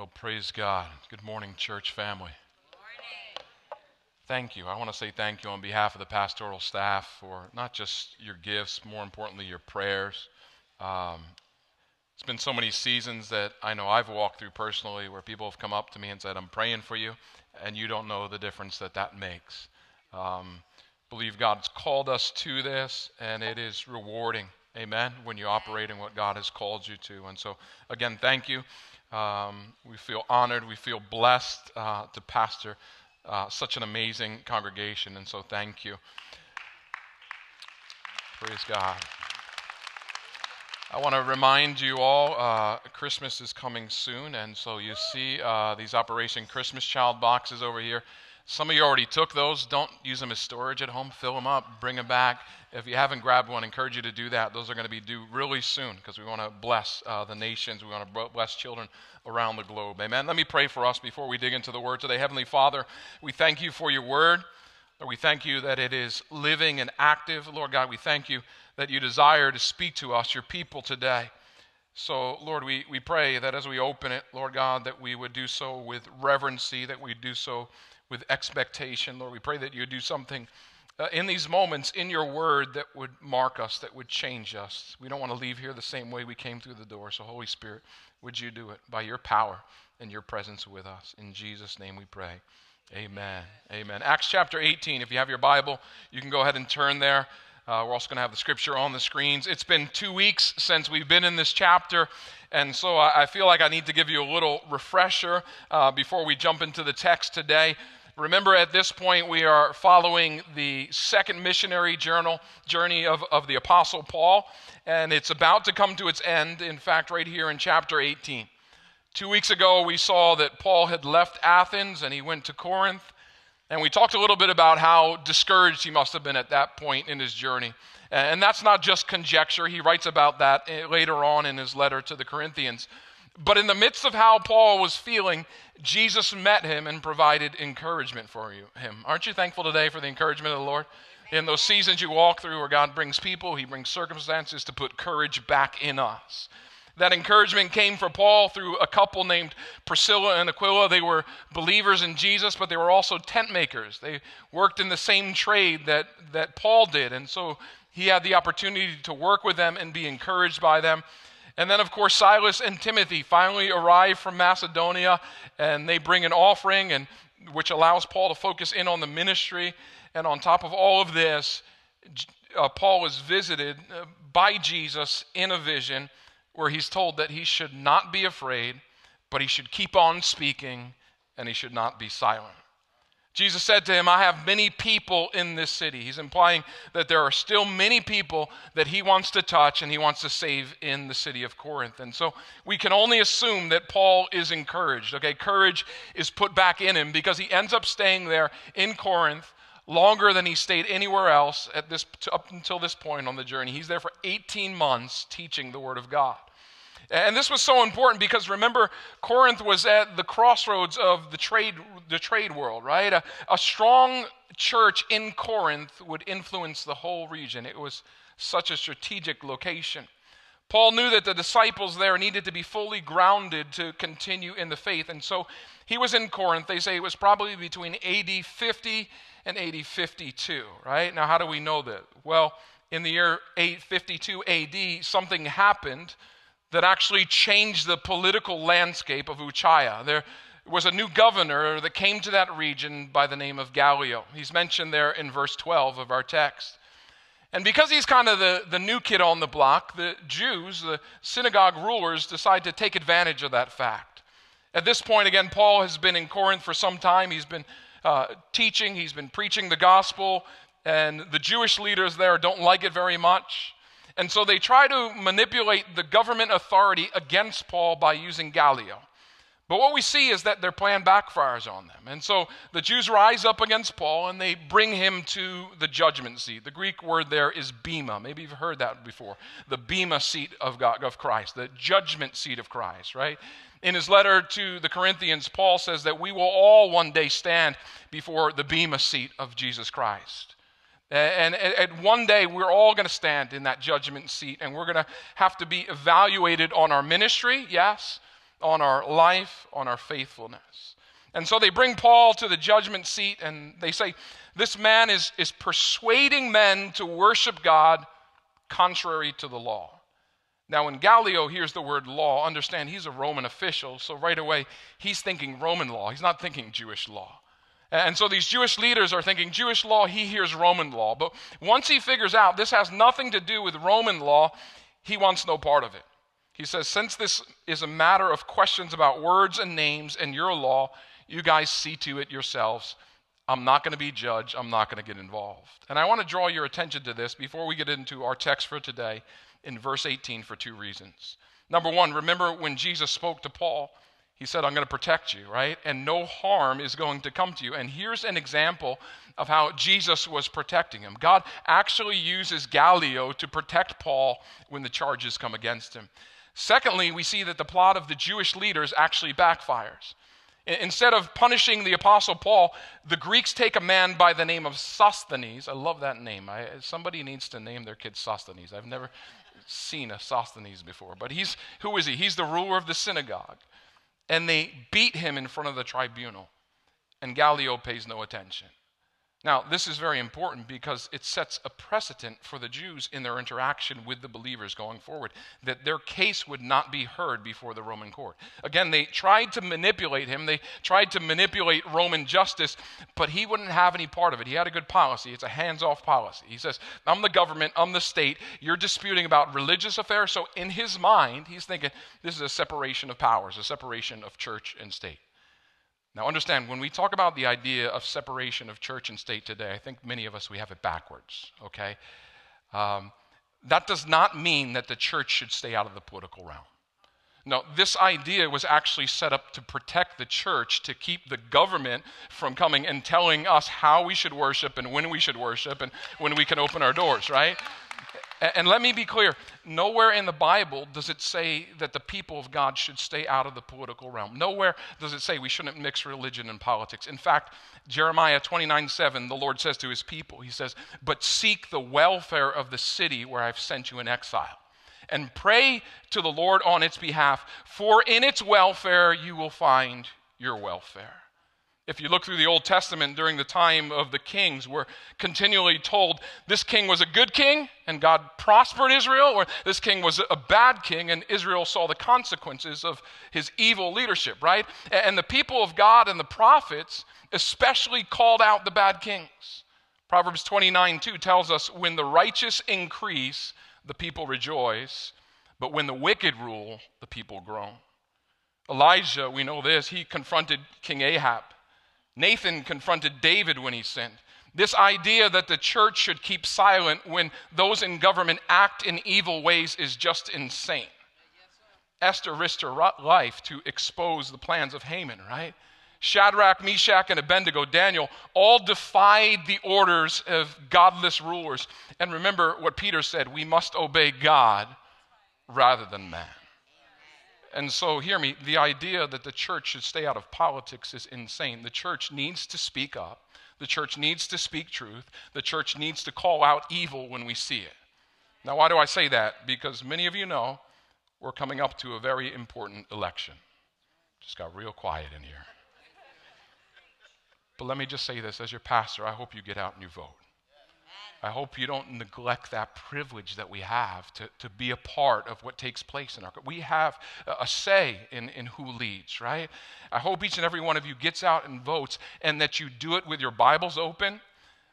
Well, praise God. Good morning, church family. Thank you. I want to say thank you on behalf of the pastoral staff for not just your gifts, more importantly, your prayers. Um, it's been so many seasons that I know I've walked through personally where people have come up to me and said, I'm praying for you, and you don't know the difference that that makes. Um, believe God's called us to this, and it is rewarding. Amen. When you operate in what God has called you to. And so, again, thank you. Um, we feel honored. We feel blessed uh, to pastor uh, such an amazing congregation. And so, thank you. Praise God. I want to remind you all uh, Christmas is coming soon. And so, you see uh, these Operation Christmas Child boxes over here. Some of you already took those. Don't use them as storage at home. Fill them up, bring them back. If you haven't grabbed one, I encourage you to do that. Those are going to be due really soon because we want to bless uh, the nations. We want to bless children around the globe. Amen. Let me pray for us before we dig into the word today. Heavenly Father, we thank you for your word. We thank you that it is living and active. Lord God, we thank you that you desire to speak to us, your people, today. So, Lord, we, we pray that as we open it, Lord God, that we would do so with reverency, that we do so with expectation. Lord, we pray that you do something uh, in these moments in your word that would mark us, that would change us. We don't want to leave here the same way we came through the door. So, Holy Spirit, would you do it by your power and your presence with us? In Jesus' name we pray. Amen. Amen. Acts chapter 18. If you have your Bible, you can go ahead and turn there. Uh, we're also going to have the scripture on the screens. It's been two weeks since we've been in this chapter, and so I, I feel like I need to give you a little refresher uh, before we jump into the text today. Remember, at this point, we are following the second missionary journal, journey of, of the Apostle Paul, and it's about to come to its end, in fact, right here in chapter 18. Two weeks ago, we saw that Paul had left Athens and he went to Corinth, and we talked a little bit about how discouraged he must have been at that point in his journey. And that's not just conjecture, he writes about that eh, later on in his letter to the Corinthians. But in the midst of how Paul was feeling, Jesus met him and provided encouragement for you, him. Aren't you thankful today for the encouragement of the Lord? In those seasons you walk through where God brings people, He brings circumstances to put courage back in us. That encouragement came for Paul through a couple named Priscilla and Aquila. They were believers in Jesus, but they were also tent makers. They worked in the same trade that, that Paul did. And so he had the opportunity to work with them and be encouraged by them. And then, of course, Silas and Timothy finally arrive from Macedonia and they bring an offering, and, which allows Paul to focus in on the ministry. And on top of all of this, uh, Paul is visited uh, by Jesus in a vision where he's told that he should not be afraid, but he should keep on speaking and he should not be silent. Jesus said to him, I have many people in this city. He's implying that there are still many people that he wants to touch and he wants to save in the city of Corinth. And so we can only assume that Paul is encouraged. Okay, courage is put back in him because he ends up staying there in Corinth longer than he stayed anywhere else at this, up until this point on the journey. He's there for 18 months teaching the Word of God. And this was so important because remember, Corinth was at the crossroads of the trade, the trade world, right? A, a strong church in Corinth would influence the whole region. It was such a strategic location. Paul knew that the disciples there needed to be fully grounded to continue in the faith. And so he was in Corinth. They say it was probably between AD 50 and AD 52, right? Now, how do we know that? Well, in the year 852 AD, something happened that actually changed the political landscape of Achaia. There was a new governor that came to that region by the name of Gallio. He's mentioned there in verse 12 of our text. And because he's kind of the, the new kid on the block, the Jews, the synagogue rulers, decide to take advantage of that fact. At this point, again, Paul has been in Corinth for some time. He's been uh, teaching, he's been preaching the gospel, and the Jewish leaders there don't like it very much. And so they try to manipulate the government authority against Paul by using Gallio. But what we see is that their plan backfires on them. And so the Jews rise up against Paul and they bring him to the judgment seat. The Greek word there is bema. Maybe you've heard that before. The bema seat of God, of Christ, the judgment seat of Christ, right? In his letter to the Corinthians, Paul says that we will all one day stand before the bema seat of Jesus Christ. And, and, one day we're all going to stand in that judgment seat and we're going to have to be evaluated on our ministry, yes, on our life, on our faithfulness. And so they bring Paul to the judgment seat and they say, This man is, is persuading men to worship God contrary to the law. Now, when Gallio hears the word law, understand he's a Roman official, so right away he's thinking Roman law. He's not thinking Jewish law. And so these Jewish leaders are thinking Jewish law, he hears Roman law. But once he figures out this has nothing to do with Roman law, he wants no part of it. He says, Since this is a matter of questions about words and names and your law, you guys see to it yourselves. I'm not going to be judged. I'm not going to get involved. And I want to draw your attention to this before we get into our text for today in verse 18 for two reasons. Number one, remember when Jesus spoke to Paul, he said, I'm going to protect you, right? And no harm is going to come to you. And here's an example of how Jesus was protecting him. God actually uses Gallio to protect Paul when the charges come against him. Secondly, we see that the plot of the Jewish leaders actually backfires. Instead of punishing the Apostle Paul, the Greeks take a man by the name of Sosthenes. I love that name. I, somebody needs to name their kid Sosthenes. I've never seen a Sosthenes before, but he's who is he? He's the ruler of the synagogue. And they beat him in front of the tribunal. And Gallio pays no attention. Now, this is very important because it sets a precedent for the Jews in their interaction with the believers going forward, that their case would not be heard before the Roman court. Again, they tried to manipulate him, they tried to manipulate Roman justice, but he wouldn't have any part of it. He had a good policy, it's a hands off policy. He says, I'm the government, I'm the state, you're disputing about religious affairs. So, in his mind, he's thinking this is a separation of powers, a separation of church and state. Now, understand, when we talk about the idea of separation of church and state today, I think many of us, we have it backwards, okay? Um, that does not mean that the church should stay out of the political realm. No, this idea was actually set up to protect the church, to keep the government from coming and telling us how we should worship and when we should worship and when we can open our doors, right? And let me be clear nowhere in the Bible does it say that the people of God should stay out of the political realm. Nowhere does it say we shouldn't mix religion and politics. In fact, Jeremiah 29 7, the Lord says to his people, He says, But seek the welfare of the city where I've sent you in exile, and pray to the Lord on its behalf, for in its welfare you will find your welfare. If you look through the Old Testament during the time of the kings, we're continually told this king was a good king and God prospered Israel, or this king was a bad king and Israel saw the consequences of his evil leadership, right? And the people of God and the prophets especially called out the bad kings. Proverbs 29 2 tells us, When the righteous increase, the people rejoice, but when the wicked rule, the people groan. Elijah, we know this, he confronted King Ahab Nathan confronted David when he sinned. This idea that the church should keep silent when those in government act in evil ways is just insane. Esther risked her life to expose the plans of Haman, right? Shadrach, Meshach, and Abednego, Daniel, all defied the orders of godless rulers. And remember what Peter said we must obey God rather than man. And so, hear me, the idea that the church should stay out of politics is insane. The church needs to speak up, the church needs to speak truth, the church needs to call out evil when we see it. Now, why do I say that? Because many of you know we're coming up to a very important election. Just got real quiet in here. But let me just say this as your pastor, I hope you get out and you vote. I hope you don't neglect that privilege that we have to, to be a part of what takes place in our We have a say in, in who leads, right? I hope each and every one of you gets out and votes and that you do it with your Bibles open,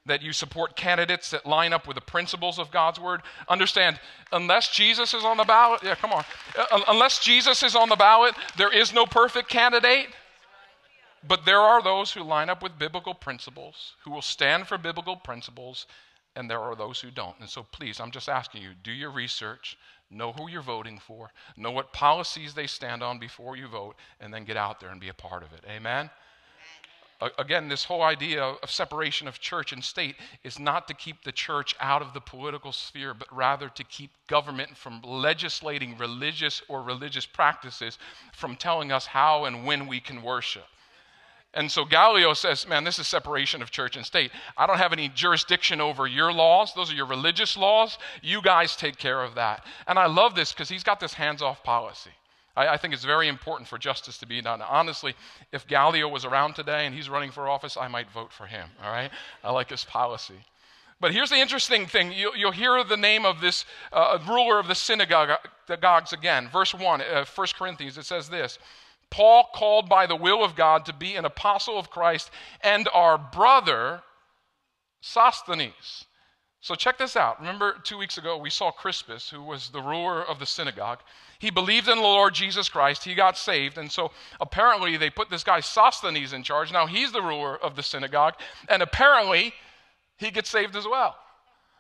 that you support candidates that line up with the principles of God's word. Understand, unless Jesus is on the ballot, yeah, come on. Uh, unless Jesus is on the ballot, there is no perfect candidate. But there are those who line up with biblical principles, who will stand for biblical principles and there are those who don't. And so please, I'm just asking you do your research, know who you're voting for, know what policies they stand on before you vote, and then get out there and be a part of it. Amen? Again, this whole idea of separation of church and state is not to keep the church out of the political sphere, but rather to keep government from legislating religious or religious practices, from telling us how and when we can worship. And so Gallio says, Man, this is separation of church and state. I don't have any jurisdiction over your laws. Those are your religious laws. You guys take care of that. And I love this because he's got this hands off policy. I, I think it's very important for justice to be done. Honestly, if Gallio was around today and he's running for office, I might vote for him, all right? I like his policy. But here's the interesting thing. You, will hear the name of this uh, ruler of the synagogues again. Verse 1, uh, 1 Corinthians, it says this Paul, called by the will of God to be an apostle of Christ, and our brother, Sosthenes. So check this out. Remember, two weeks ago, we saw Crispus, who was the ruler of the synagogue. He believed in the Lord Jesus Christ. He got saved. And so apparently, they put this guy Sosthenes in charge. Now he's the ruler of the synagogue. And apparently, he gets saved as well.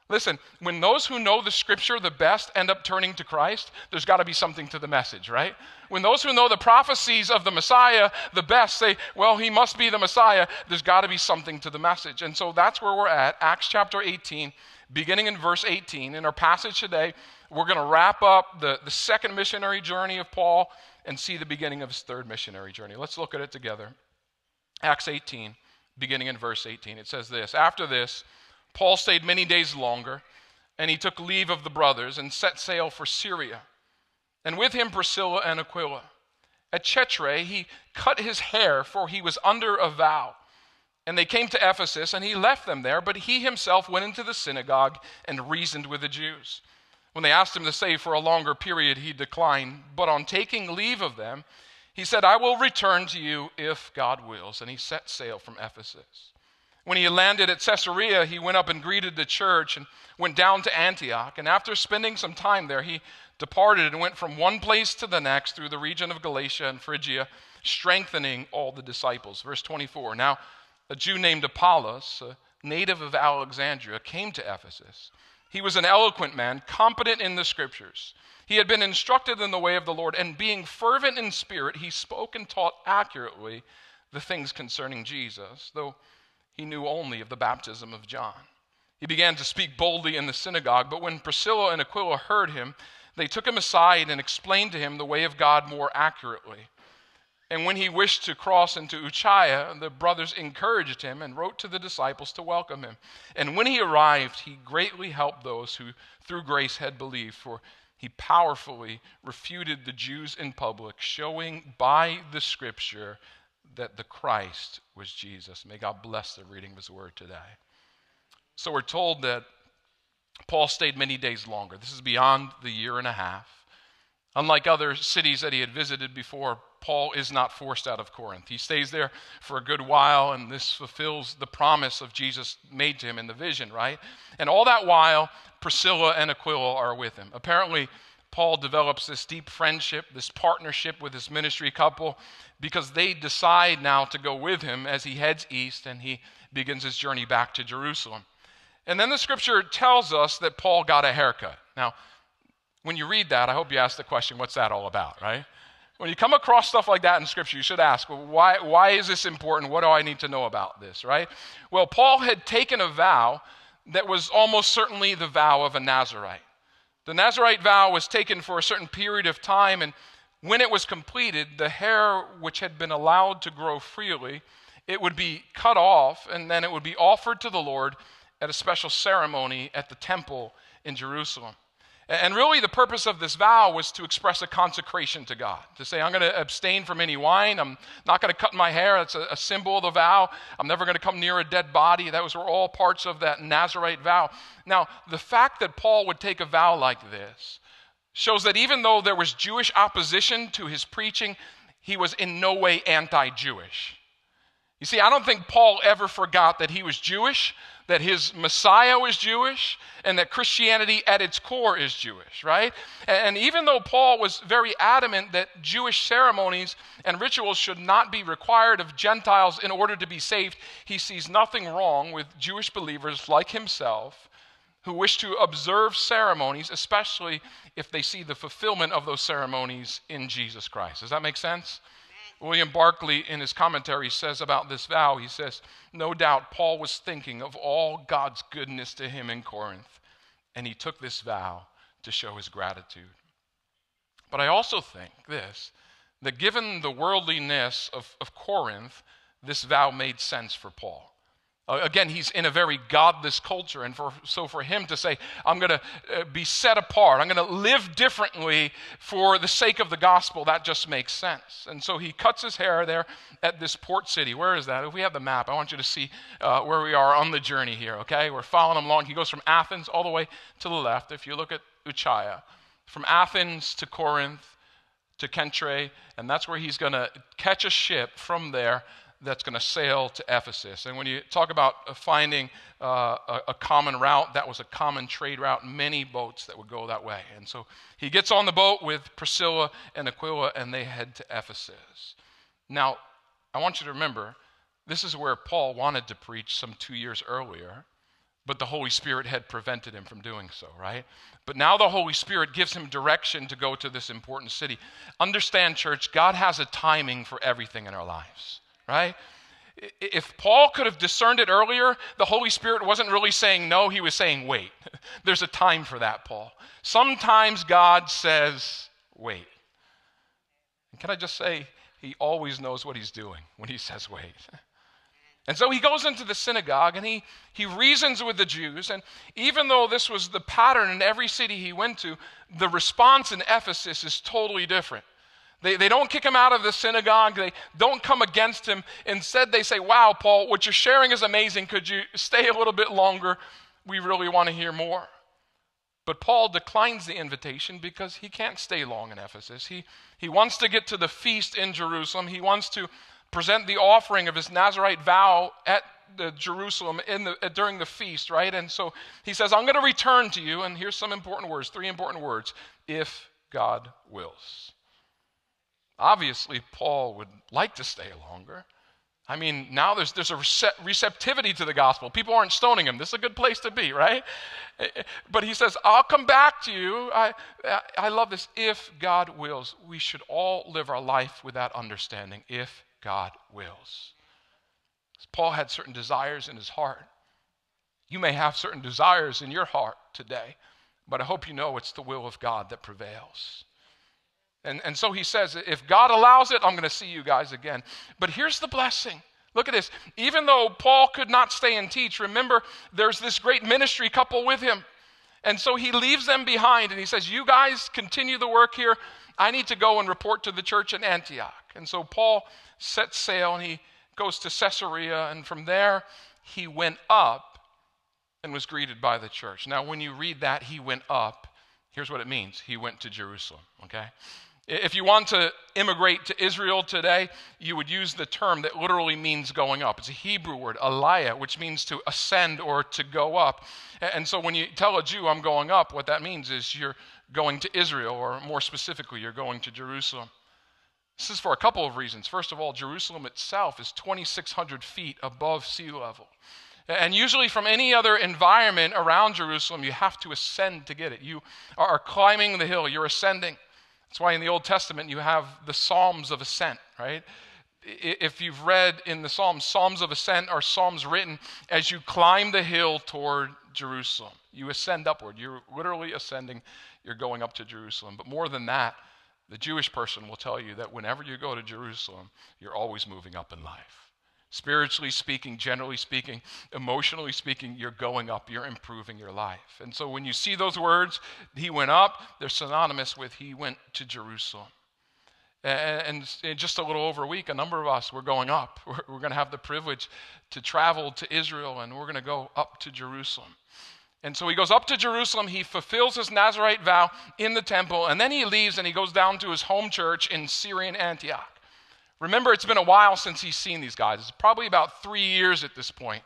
Listen, when those who know the scripture the best end up turning to Christ, there's got to be something to the message, right? When those who know the prophecies of the Messiah the best say, well, he must be the Messiah, there's got to be something to the message. And so that's where we're at, Acts chapter 18, beginning in verse 18. In our passage today, we're going to wrap up the, the second missionary journey of Paul and see the beginning of his third missionary journey. Let's look at it together. Acts 18, beginning in verse 18. It says this After this, Paul stayed many days longer, and he took leave of the brothers and set sail for Syria, and with him Priscilla and Aquila. At Cenchreae, he cut his hair, for he was under a vow. And they came to Ephesus, and he left them there, but he himself went into the synagogue and reasoned with the Jews. When they asked him to stay for a longer period, he declined. But on taking leave of them, he said, I will return to you if God wills. And he set sail from Ephesus. When he landed at Caesarea, he went up and greeted the church and went down to Antioch. And after spending some time there, he departed and went from one place to the next through the region of Galatia and Phrygia, strengthening all the disciples. Verse 24 Now, a Jew named Apollos, a native of Alexandria, came to Ephesus. He was an eloquent man, competent in the scriptures. He had been instructed in the way of the Lord, and being fervent in spirit, he spoke and taught accurately the things concerning Jesus, though he knew only of the baptism of John. He began to speak boldly in the synagogue, but when Priscilla and Aquila heard him, they took him aside and explained to him the way of God more accurately. And when he wished to cross into Achaia, the brothers encouraged him and wrote to the disciples to welcome him. And when he arrived, he greatly helped those who through grace had believed, for he powerfully refuted the Jews in public, showing by the scripture that the Christ was Jesus. May God bless the reading of his word today. So we're told that Paul stayed many days longer. This is beyond the year and a half. Unlike other cities that he had visited before, Paul is not forced out of Corinth. He stays there for a good while, and this fulfills the promise of Jesus made to him in the vision, right? And all that while, Priscilla and Aquila are with him. Apparently, Paul develops this deep friendship, this partnership with this ministry couple, because they decide now to go with him as he heads east and he begins his journey back to Jerusalem. And then the scripture tells us that Paul got a haircut. Now, when you read that, I hope you ask the question, what's that all about, right? When you come across stuff like that in scripture, you should ask, well, why, why is this important? What do I need to know about this, right? Well, Paul had taken a vow that was almost certainly the vow of a Nazarite. The Nazarite vow was taken for a certain period of time, and when it was completed, the hair which had been allowed to grow freely, it would be cut off, and then it would be offered to the Lord at a special ceremony at the temple in Jerusalem. And really, the purpose of this vow was to express a consecration to God, to say, I'm going to abstain from any wine. I'm not going to cut my hair. That's a, a symbol of the vow. I'm never going to come near a dead body. That was all parts of that Nazarite vow. Now, the fact that Paul would take a vow like this shows that even though there was Jewish opposition to his preaching, he was in no way anti Jewish. You see, I don't think Paul ever forgot that he was Jewish, that his Messiah was Jewish, and that Christianity at its core is Jewish, right? And even though Paul was very adamant that Jewish ceremonies and rituals should not be required of Gentiles in order to be saved, he sees nothing wrong with Jewish believers like himself who wish to observe ceremonies, especially if they see the fulfillment of those ceremonies in Jesus Christ. Does that make sense? William Barclay, in his commentary, says about this vow, he says, No doubt Paul was thinking of all God's goodness to him in Corinth, and he took this vow to show his gratitude. But I also think this that given the worldliness of, of Corinth, this vow made sense for Paul. Uh, again, he's in a very godless culture. And for, so for him to say, I'm going to uh, be set apart, I'm going to live differently for the sake of the gospel, that just makes sense. And so he cuts his hair there at this port city. Where is that? If we have the map, I want you to see uh, where we are on the journey here, okay? We're following him along. He goes from Athens all the way to the left. If you look at Achaia, from Athens to Corinth to Cenchreae, and that's where he's going to catch a ship from there that's going to sail to Ephesus. And when you talk about uh, finding uh, a, a, common route, that was a common trade route, many boats that would go that way. And so he gets on the boat with Priscilla and Aquila, and they head to Ephesus. Now, I want you to remember, this is where Paul wanted to preach some two years earlier, but the Holy Spirit had prevented him from doing so, right? But now the Holy Spirit gives him direction to go to this important city. Understand, church, God has a timing for everything in our lives right? If Paul could have discerned it earlier, the Holy Spirit wasn't really saying no, he was saying wait. There's a time for that, Paul. Sometimes God says wait. And can I just say, he always knows what he's doing when he says wait. And so he goes into the synagogue and he, he reasons with the Jews. And even though this was the pattern in every city he went to, the response in Ephesus is totally different. They, they don't kick him out of the synagogue. They don't come against him. Instead, they say, Wow, Paul, what you're sharing is amazing. Could you stay a little bit longer? We really want to hear more. But Paul declines the invitation because he can't stay long in Ephesus. He, he wants to get to the feast in Jerusalem. He wants to present the offering of his Nazarite vow at the Jerusalem in the, during the feast, right? And so he says, I'm going to return to you. And here's some important words, three important words if God wills. Obviously, Paul would like to stay longer. I mean, now there's, there's a receptivity to the gospel. People aren't stoning him. This is a good place to be, right? But he says, I'll come back to you. I, I love this. If God wills, we should all live our life with that understanding. If God wills. Paul had certain desires in his heart. You may have certain desires in your heart today, but I hope you know it's the will of God that prevails. And, and so he says, if God allows it, I'm going to see you guys again. But here's the blessing. Look at this. Even though Paul could not stay and teach, remember, there's this great ministry couple with him. And so he leaves them behind and he says, You guys continue the work here. I need to go and report to the church in Antioch. And so Paul sets sail and he goes to Caesarea. And from there, he went up and was greeted by the church. Now, when you read that, he went up, here's what it means he went to Jerusalem, okay? If you want to immigrate to Israel today, you would use the term that literally means going up. It's a Hebrew word, aliyah, which means to ascend or to go up. And so when you tell a Jew, I'm going up, what that means is you're going to Israel, or more specifically, you're going to Jerusalem. This is for a couple of reasons. First of all, Jerusalem itself is 2,600 feet above sea level. And usually, from any other environment around Jerusalem, you have to ascend to get it. You are climbing the hill, you're ascending. That's why in the Old Testament you have the Psalms of Ascent, right? If you've read in the Psalms, Psalms of Ascent are Psalms written as you climb the hill toward Jerusalem. You ascend upward. You're literally ascending, you're going up to Jerusalem. But more than that, the Jewish person will tell you that whenever you go to Jerusalem, you're always moving up in life. Spiritually speaking, generally speaking, emotionally speaking, you're going up, you're improving your life. And so when you see those words, he went up, they're synonymous with he went to Jerusalem. And in just a little over a week, a number of us, we're going up. We're, we're going to have the privilege to travel to Israel and we're going to go up to Jerusalem. And so he goes up to Jerusalem, he fulfills his Nazarite vow in the temple, and then he leaves and he goes down to his home church in Syrian Antioch. Remember, it's been a while since he's seen these guys. It's probably about three years at this point.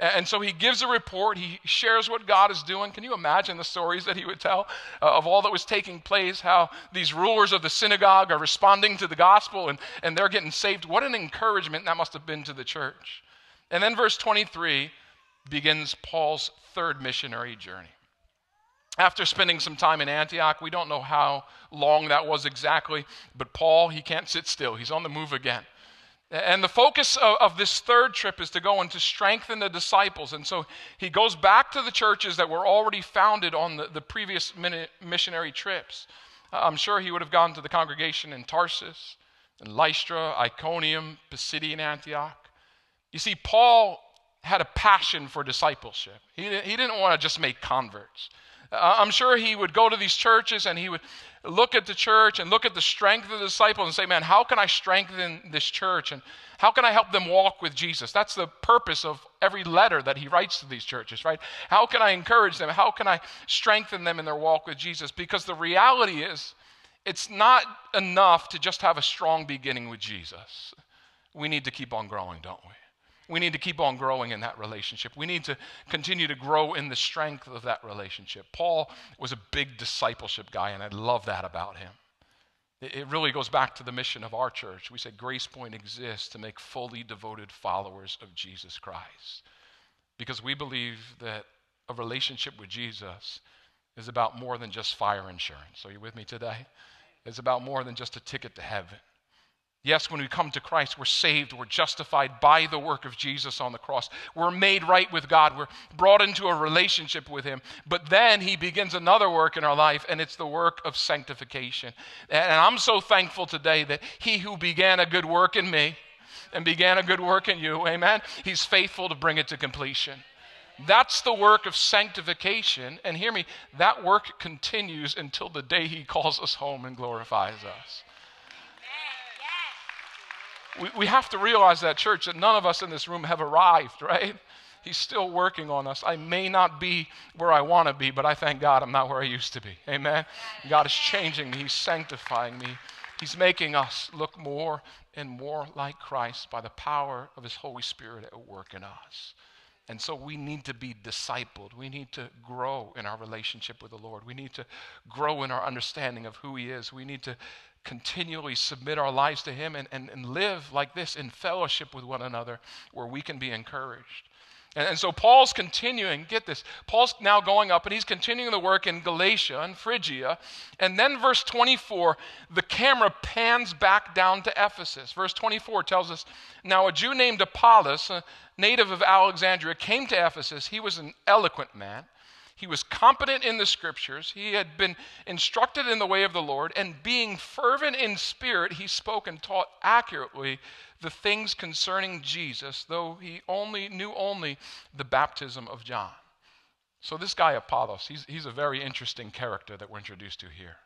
And so he gives a report. He shares what God is doing. Can you imagine the stories that he would tell uh, of all that was taking place? How these rulers of the synagogue are responding to the gospel and, and they're getting saved. What an encouragement that must have been to the church. And then verse 23 begins Paul's third missionary journey. After spending some time in Antioch, we don't know how long that was exactly, but Paul, he can't sit still. He's on the move again. And the focus of, of, this third trip is to go and to strengthen the disciples. And so he goes back to the churches that were already founded on the, the previous missionary trips. Uh, I'm sure he would have gone to the congregation in Tarsus, in Lystra, Iconium, Pisidian Antioch. You see, Paul had a passion for discipleship. He he didn't want to just make converts. I'm sure he would go to these churches and he would look at the church and look at the strength of the disciples and say, Man, how can I strengthen this church? And how can I help them walk with Jesus? That's the purpose of every letter that he writes to these churches, right? How can I encourage them? How can I strengthen them in their walk with Jesus? Because the reality is, it's not enough to just have a strong beginning with Jesus. We need to keep on growing, don't we? We need to keep on growing in that relationship. We need to continue to grow in the strength of that relationship. Paul was a big discipleship guy, and I love that about him. It really goes back to the mission of our church. We say Grace Point exists to make fully devoted followers of Jesus Christ. Because we believe that a relationship with Jesus is about more than just fire insurance. Are you with me today? It's about more than just a ticket to heaven. Yes, when we come to Christ, we're saved, we're justified by the work of Jesus on the cross. We're made right with God, we're brought into a relationship with Him. But then He begins another work in our life, and it's the work of sanctification. And I'm so thankful today that He who began a good work in me and began a good work in you, amen, He's faithful to bring it to completion. That's the work of sanctification. And hear me, that work continues until the day He calls us home and glorifies us we, we have to realize that, church, that none of us in this room have arrived, right? He's still working on us. I may not be where I want to be, but I thank God I'm not where I used to be. Amen. God is changing me, He's sanctifying me. He's making us look more and more like Christ by the power of His Holy Spirit at work in us. And so we need to be discipled. We need to grow in our relationship with the Lord. We need to grow in our understanding of who He is. We need to continually submit our lives to Him and, and, and live like this in fellowship with one another where we can be encouraged. And, and so Paul's continuing, get this, Paul's now going up and he's continuing the work in Galatia and Phrygia. And then verse 24, the camera pans back down to Ephesus. Verse 24 tells us Now a Jew named Apollos, a native of Alexandria, came to Ephesus. He was an eloquent man he was competent in the scriptures. He had been instructed in the way of the Lord, and being fervent in spirit, he spoke and taught accurately the things concerning Jesus, though he only knew only the baptism of John. So this guy Apollos, he's, he's a very interesting character that we're introduced to here.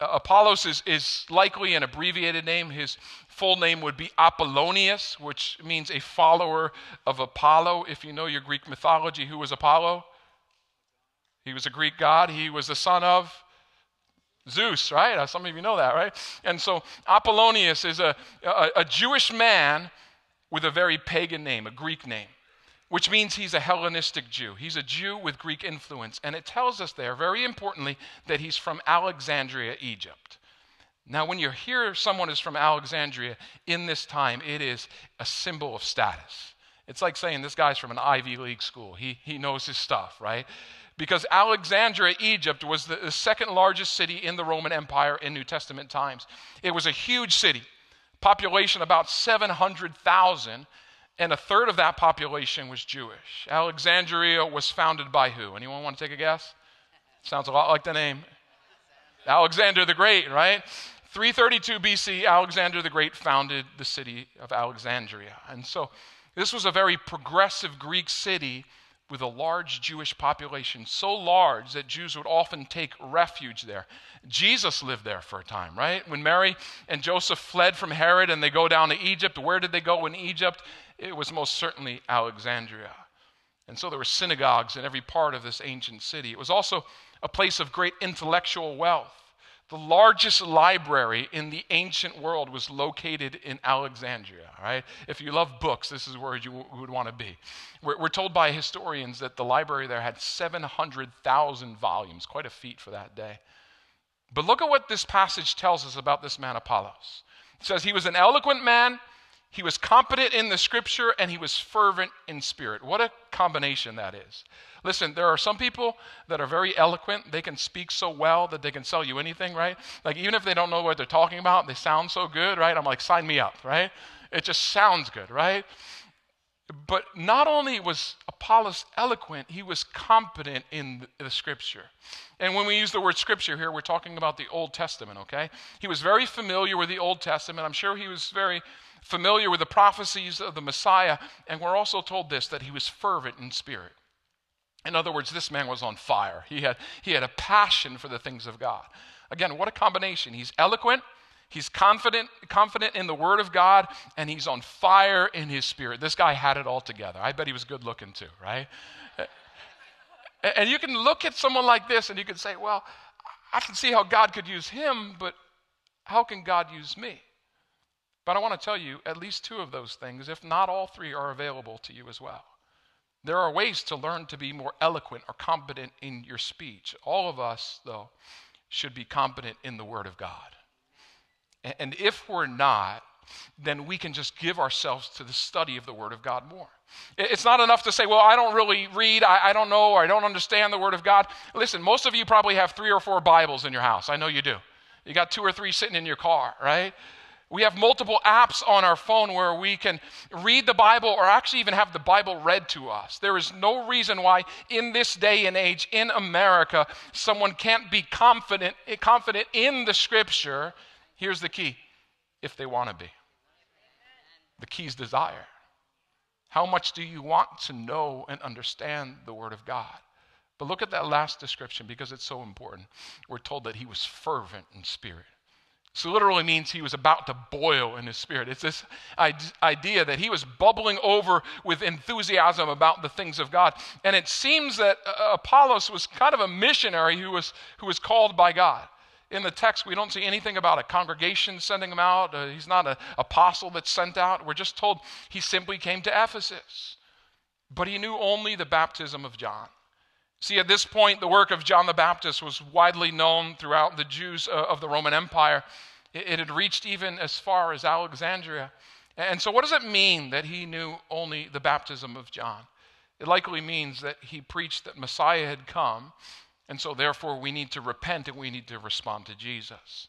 Uh, Apollos is, is likely an abbreviated name. His full name would be Apollonius, which means a follower of Apollo. If you know your Greek mythology, who was Apollo? He was a Greek god. He was the son of Zeus, right? Uh, some of you know that, right? And so Apollonius is a, a, a Jewish man with a very pagan name, a Greek name, which means he's a Hellenistic Jew. He's a Jew with Greek influence. And it tells us there, very importantly, that he's from Alexandria, Egypt. Now, when you hear someone is from Alexandria in this time, it is a symbol of status. It's like saying this guy's from an Ivy League school. He, he knows his stuff, right? Because Alexandria, Egypt, was the, the second largest city in the Roman Empire in New Testament times. It was a huge city, population about 700,000, and a third of that population was Jewish. Alexandria was founded by who? Anyone want to take a guess? Sounds a lot like the name. Alexander the Great, right? 332 BC, Alexander the Great founded the city of Alexandria. And so this was a very progressive Greek city with a large Jewish population, so large that Jews would often take refuge there. Jesus lived there for a time, right? When Mary and Joseph fled from Herod and they go down to Egypt, where did they go in Egypt? It was most certainly Alexandria. And so there were synagogues in every part of this ancient city. It was also a place of great intellectual wealth. The largest library in the ancient world was located in Alexandria, right? If you love books, this is where you would want to be. We're, we're told by historians that the library there had 700,000 volumes, quite a feat for that day. But look at what this passage tells us about this man Apollos. It says he was an eloquent man, he was competent in the scripture, and he was fervent in spirit. What a combination that is. Listen, there are some people that are very eloquent. They can speak so well that they can sell you anything, right? Like, even if they don't know what they're talking about, they sound so good, right? I'm like, sign me up, right? It just sounds good, right? But not only was Apollos eloquent, he was competent in the scripture. And when we use the word scripture here, we're talking about the Old Testament, okay? He was very familiar with the Old Testament. I'm sure he was very familiar with the prophecies of the Messiah. And we're also told this that he was fervent in spirit. In other words, this man was on fire. He had, he had a passion for the things of God. Again, what a combination. He's eloquent, He's confident, confident in the Word of God, and he's on fire in his spirit. This guy had it all together. I bet he was good looking too, right? And you can look at someone like this and you can say, well, I can see how God could use him, but how can God use me? But I want to tell you, at least two of those things, if not all three, are available to you as well. There are ways to learn to be more eloquent or competent in your speech. All of us, though, should be competent in the Word of God. And if we're not, then we can just give ourselves to the study of the Word of God more. It's not enough to say, well, I don't really read, I, I, don't know, or I don't understand the Word of God. Listen, most of you probably have three or four Bibles in your house. I know you do. You got two or three sitting in your car, right? We have multiple apps on our phone where we can read the Bible or actually even have the Bible read to us. There is no reason why, in this day and age in America, someone can't be confident, confident in the Scripture Here's the key if they want to be. The key is desire. How much do you want to know and understand the Word of God? But look at that last description because it's so important. We're told that he was fervent in spirit. So, literally means he was about to boil in his spirit. It's this idea that he was bubbling over with enthusiasm about the things of God. And it seems that uh, Apollos was kind of a missionary who was, who was called by God in the text, we don't see anything about a congregation sending him out. Uh, he's not an apostle that's sent out. We're just told he simply came to Ephesus. But he knew only the baptism of John. See, at this point, the work of John the Baptist was widely known throughout the Jews uh, of the Roman Empire. It, it had reached even as far as Alexandria. And so, what does it mean that he knew only the baptism of John? It likely means that he preached that Messiah had come and so, therefore, we need to repent and we need to respond to Jesus.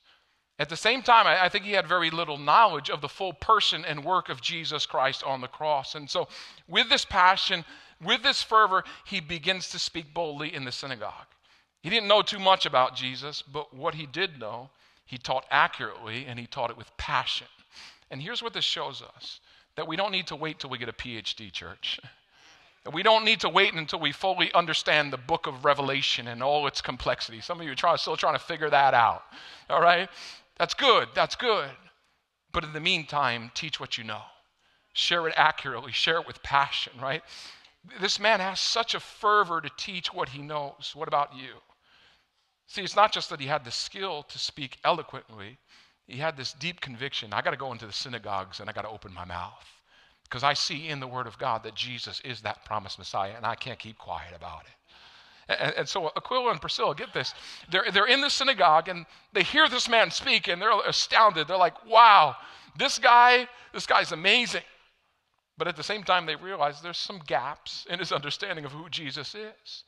At the same time, I, think he had very little knowledge of the full person and work of Jesus Christ on the cross. And so, with this passion, with this fervor, he begins to speak boldly in the synagogue. He didn't know too much about Jesus, but what he did know, he taught accurately and he taught it with passion. And here's what this shows us that we don't need to wait till we get a PhD, church. We don't need to wait until we fully understand the book of Revelation and all its complexity. Some of you are trying, still trying to figure that out. All right? That's good. That's good. But in the meantime, teach what you know. Share it accurately. Share it with passion, right? This man has such a fervor to teach what he knows. What about you? See, it's not just that he had the skill to speak eloquently, he had this deep conviction I got to go into the synagogues and I got to open my mouth because I see in the Word of God that Jesus is that promised Messiah, and I can't keep quiet about it. And, and, so Aquila and Priscilla, get this. They're, they're in the synagogue and they hear this man speak and they're astounded. They're like, wow, this guy, this guy's amazing. But at the same time, they realize there's some gaps in his understanding of who Jesus is.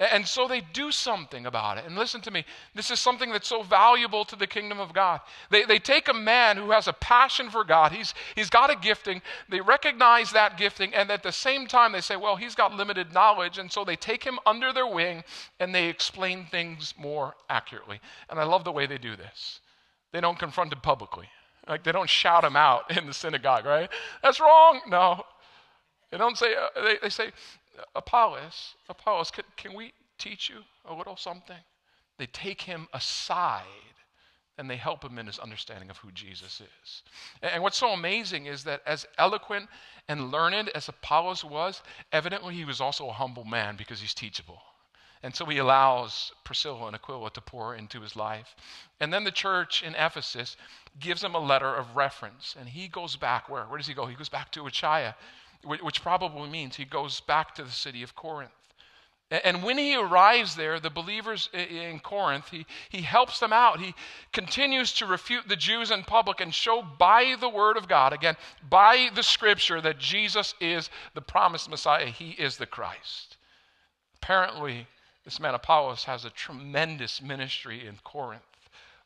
And so they do something about it. And listen to me, this is something that's so valuable to the kingdom of God. They, they take a man who has a passion for God, he's, he's got a gifting, they recognize that gifting, and at the same time they say, well, he's got limited knowledge. And so they take him under their wing and they explain things more accurately. And I love the way they do this. They don't confront him publicly, like they don't shout him out in the synagogue, right? That's wrong. No. They don't say, uh, they, they say, Apollos, Apollos, can, can we teach you a little something? They take him aside and they help him in his understanding of who Jesus is. And what's so amazing is that as eloquent and learned as Apollos was, evidently he was also a humble man because he's teachable. And so he allows Priscilla and Aquila to pour into his life. And then the church in Ephesus gives him a letter of reference. And he goes back where? Where does he go? He goes back to Achaia which probably means he goes back to the city of Corinth. And when he arrives there, the believers in Corinth, he, he helps them out. He continues to refute the Jews in public and show by the word of God, again, by the scripture, that Jesus is the promised Messiah. He is the Christ. Apparently, this man Apollos has a tremendous ministry in Corinth.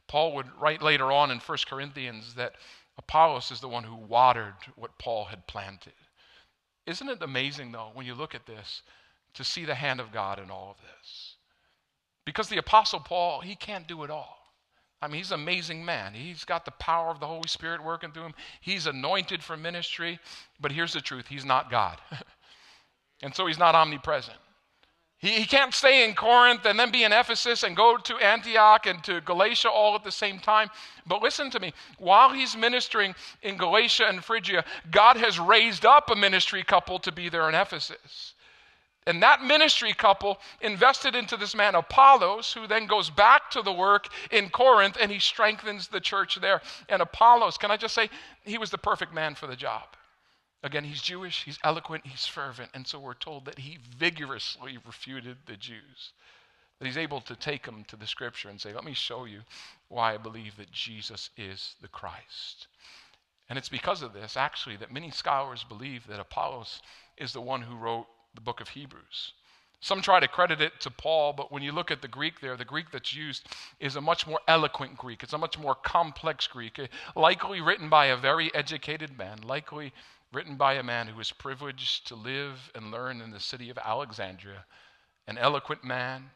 Paul would write later on in 1 Corinthians that Apollos is the one who watered what Paul had planted. Isn't it amazing, though, when you look at this, to see the hand of God in all of this? Because the Apostle Paul, he can't do it all. I mean, he's an amazing man. He's got the power of the Holy Spirit working through him. He's anointed for ministry. But here's the truth he's not God. and so he's not omnipresent. He, he can't stay in Corinth and then be in Ephesus and go to Antioch and to Galatia all at the same time. But listen to me. While he's ministering in Galatia and Phrygia, God has raised up a ministry couple to be there in Ephesus. And that ministry couple invested into this man, Apollos, who then goes back to the work in Corinth and he strengthens the church there. And Apollos, can I just say, he was the perfect man for the job. Again, he's Jewish, he's eloquent, he's fervent. And so we're told that he vigorously refuted the Jews. That he's able to take them to the scripture and say, Let me show you why I believe that Jesus is the Christ. And it's because of this, actually, that many scholars believe that Apollos is the one who wrote the book of Hebrews. Some try to credit it to Paul, but when you look at the Greek there, the Greek that's used is a much more eloquent Greek. It's a much more complex Greek, likely written by a very educated man, likely written by a man who was privileged to live and learn in the city of Alexandria, an eloquent man,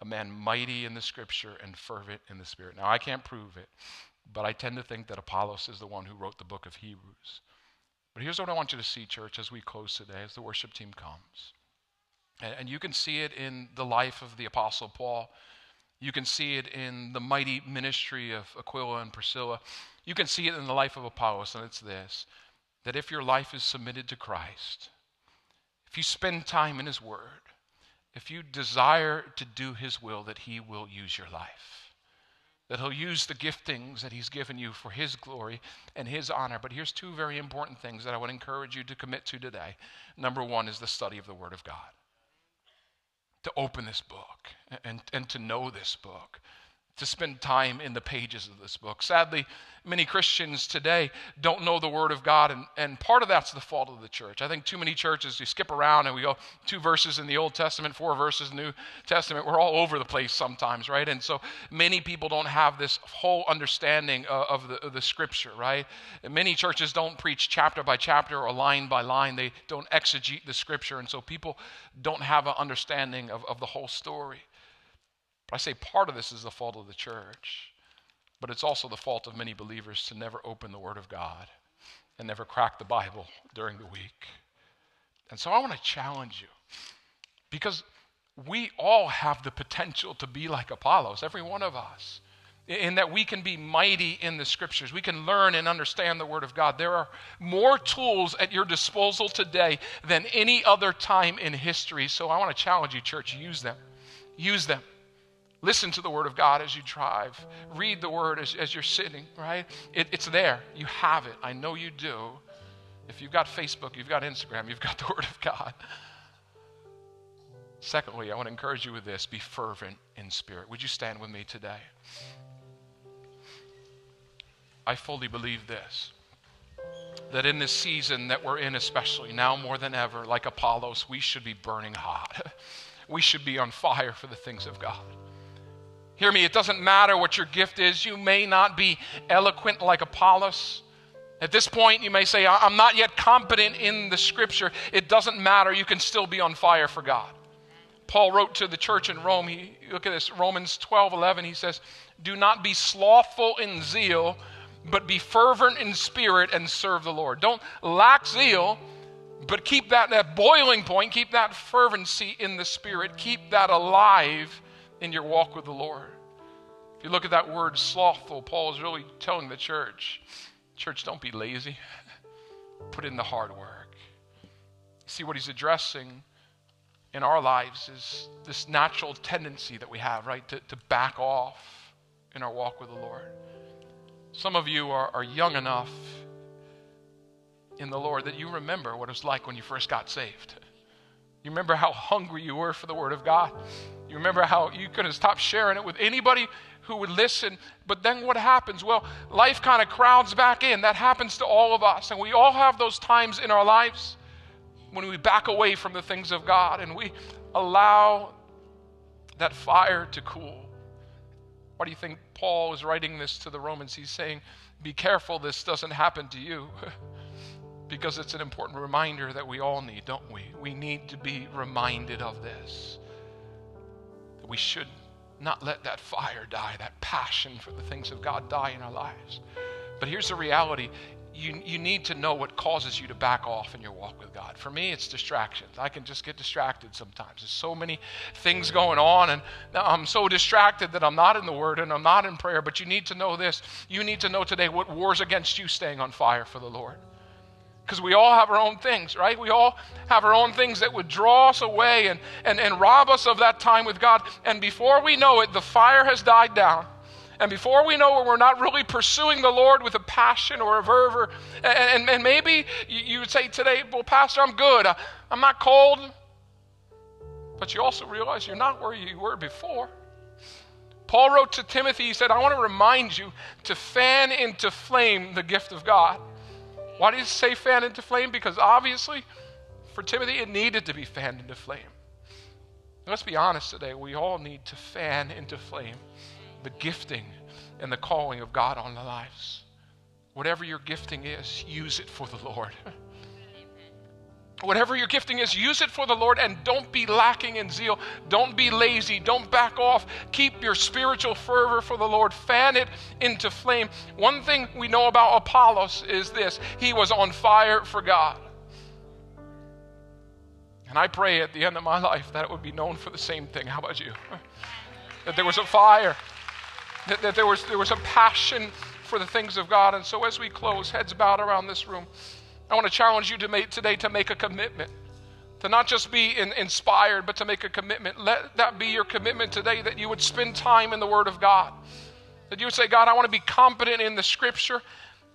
a man mighty in the scripture and fervent in the spirit. Now, I can't prove it, but I tend to think that Apollos is the one who wrote the book of Hebrews. But here's what I want you to see, church, as we close today, as the worship team comes. And, you can see it in the life of the Apostle Paul. You can see it in the mighty ministry of Aquila and Priscilla. You can see it in the life of Apollos, and it's this that if your life is submitted to Christ, if you spend time in His Word, if you desire to do His will, that He will use your life. That He'll use the giftings that He's given you for His glory and His honor. But here's two very important things that I would encourage you to commit to today. Number one is the study of the Word of God. To open this book and, and to know this book to spend time in the pages of this book. Sadly, many Christians today don't know the Word of God, and, and part of that's the fault of the church. I think too many churches, we skip around and we go two verses in the Old Testament, four verses in the New Testament. We're all over the place sometimes, right? And so many people don't have this whole understanding of, of, the, of the Scripture, right? And many churches don't preach chapter by chapter or line by line, they don't exegete the Scripture, and so people don't have an understanding of, of the whole story. I say part of this is the fault of the church, but it's also the fault of many believers to never open the Word of God and never crack the Bible during the week. And so I want to challenge you because we all have the potential to be like Apollos, every one of us, in that we can be mighty in the scriptures. We can learn and understand the Word of God. There are more tools at your disposal today than any other time in history. So I want to challenge you, church, use them. Use them. Listen to the Word of God as you drive. Read the Word as, as you're sitting, right? It, it's there. You have it. I know you do. If you've got Facebook, you've got Instagram, you've got the Word of God. Secondly, I want to encourage you with this be fervent in spirit. Would you stand with me today? I fully believe this that in this season that we're in, especially now more than ever, like Apollos, we should be burning hot. we should be on fire for the things of God. Hear me, it doesn't matter what your gift is. You may not be eloquent like Apollos. At this point, you may say, I'm not yet competent in the scripture. It doesn't matter. You can still be on fire for God. Paul wrote to the church in Rome, he, look at this, Romans 12 11, he says, Do not be slothful in zeal, but be fervent in spirit and serve the Lord. Don't lack zeal, but keep that, that boiling point, keep that fervency in the spirit, keep that alive in your walk with the Lord. If you look at that word slothful, Paul is really telling the church, church, don't be lazy. Put in the hard work. See what he's addressing in our lives is this natural tendency that we have, right, to, to back off in our walk with the Lord. Some of you are, are young enough in the Lord that you remember what it was like when you first got saved. You remember how hungry you were for the Word of God. You remember how you couldn't stop sharing it with anybody who would listen. But then what happens? Well, life kind of crowds back in. That happens to all of us. And we all have those times in our lives when we back away from the things of God and we allow that fire to cool. Why do you think Paul is writing this to the Romans? He's saying, Be careful this doesn't happen to you. because it's an important reminder that we all need, don't we? We need to be reminded of this. We should not let that fire die, that passion for the things of God die in our lives. But here's the reality you, you need to know what causes you to back off in your walk with God. For me, it's distractions. I can just get distracted sometimes. There's so many things going on, and I'm so distracted that I'm not in the Word and I'm not in prayer. But you need to know this. You need to know today what wars against you staying on fire for the Lord because we all have our own things, right? We all have our own things that would draw us away and, and, and rob us of that time with God. And before we know it, the fire has died down. And before we know it, we're not really pursuing the Lord with a passion or a fervor. And, and, and maybe you would say today, well, Pastor, I'm good. I'm not cold. But you also realize you're not where you were before. Paul wrote to Timothy, he said, I want to remind you to fan into flame the gift of God. Why did he say fan into flame? Because obviously, for Timothy, it needed to be fanned into flame. Let's be honest today. We all need to fan into flame the gifting and the calling of God on our lives. Whatever your gifting is, use it for the Lord. Whatever your gifting is, use it for the Lord and don't be lacking in zeal. Don't be lazy. Don't back off. Keep your spiritual fervor for the Lord. Fan it into flame. One thing we know about Apollos is this he was on fire for God. And I pray at the end of my life that it would be known for the same thing. How about you? that there was a fire, that, that there, was, there was a passion for the things of God. And so as we close, heads bowed around this room. I want to challenge you to make, today to make a commitment. To not just be in, inspired, but to make a commitment. Let that be your commitment today that you would spend time in the Word of God. That you would say, God, I want to be competent in the Scripture.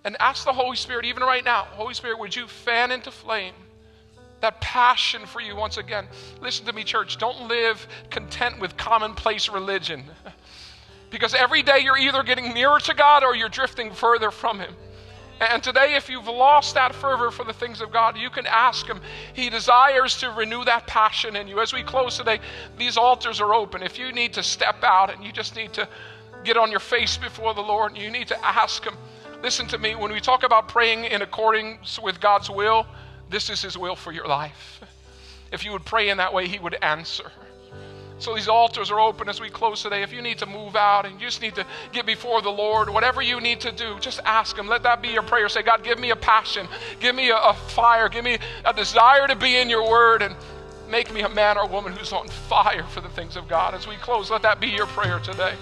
And ask the Holy Spirit, even right now, Holy Spirit, would you fan into flame that passion for you once again? Listen to me, church. Don't live content with commonplace religion. because every day you're either getting nearer to God or you're drifting further from Him. And today, if you've lost that fervor for the things of God, you can ask Him. He desires to renew that passion in you. As we close today, these altars are open. If you need to step out and you just need to get on your face before the Lord, you need to ask Him. Listen to me, when we talk about praying in accordance with God's will, this is His will for your life. If you would pray in that way, He would answer. So these altars are open as we close today. If you need to move out and you just need to get before the Lord, whatever you need to do, just ask Him. Let that be your prayer. Say, God, give me a passion, give me a, a fire, give me a desire to be in your word, and make me a man or woman who's on fire for the things of God. As we close, let that be your prayer today.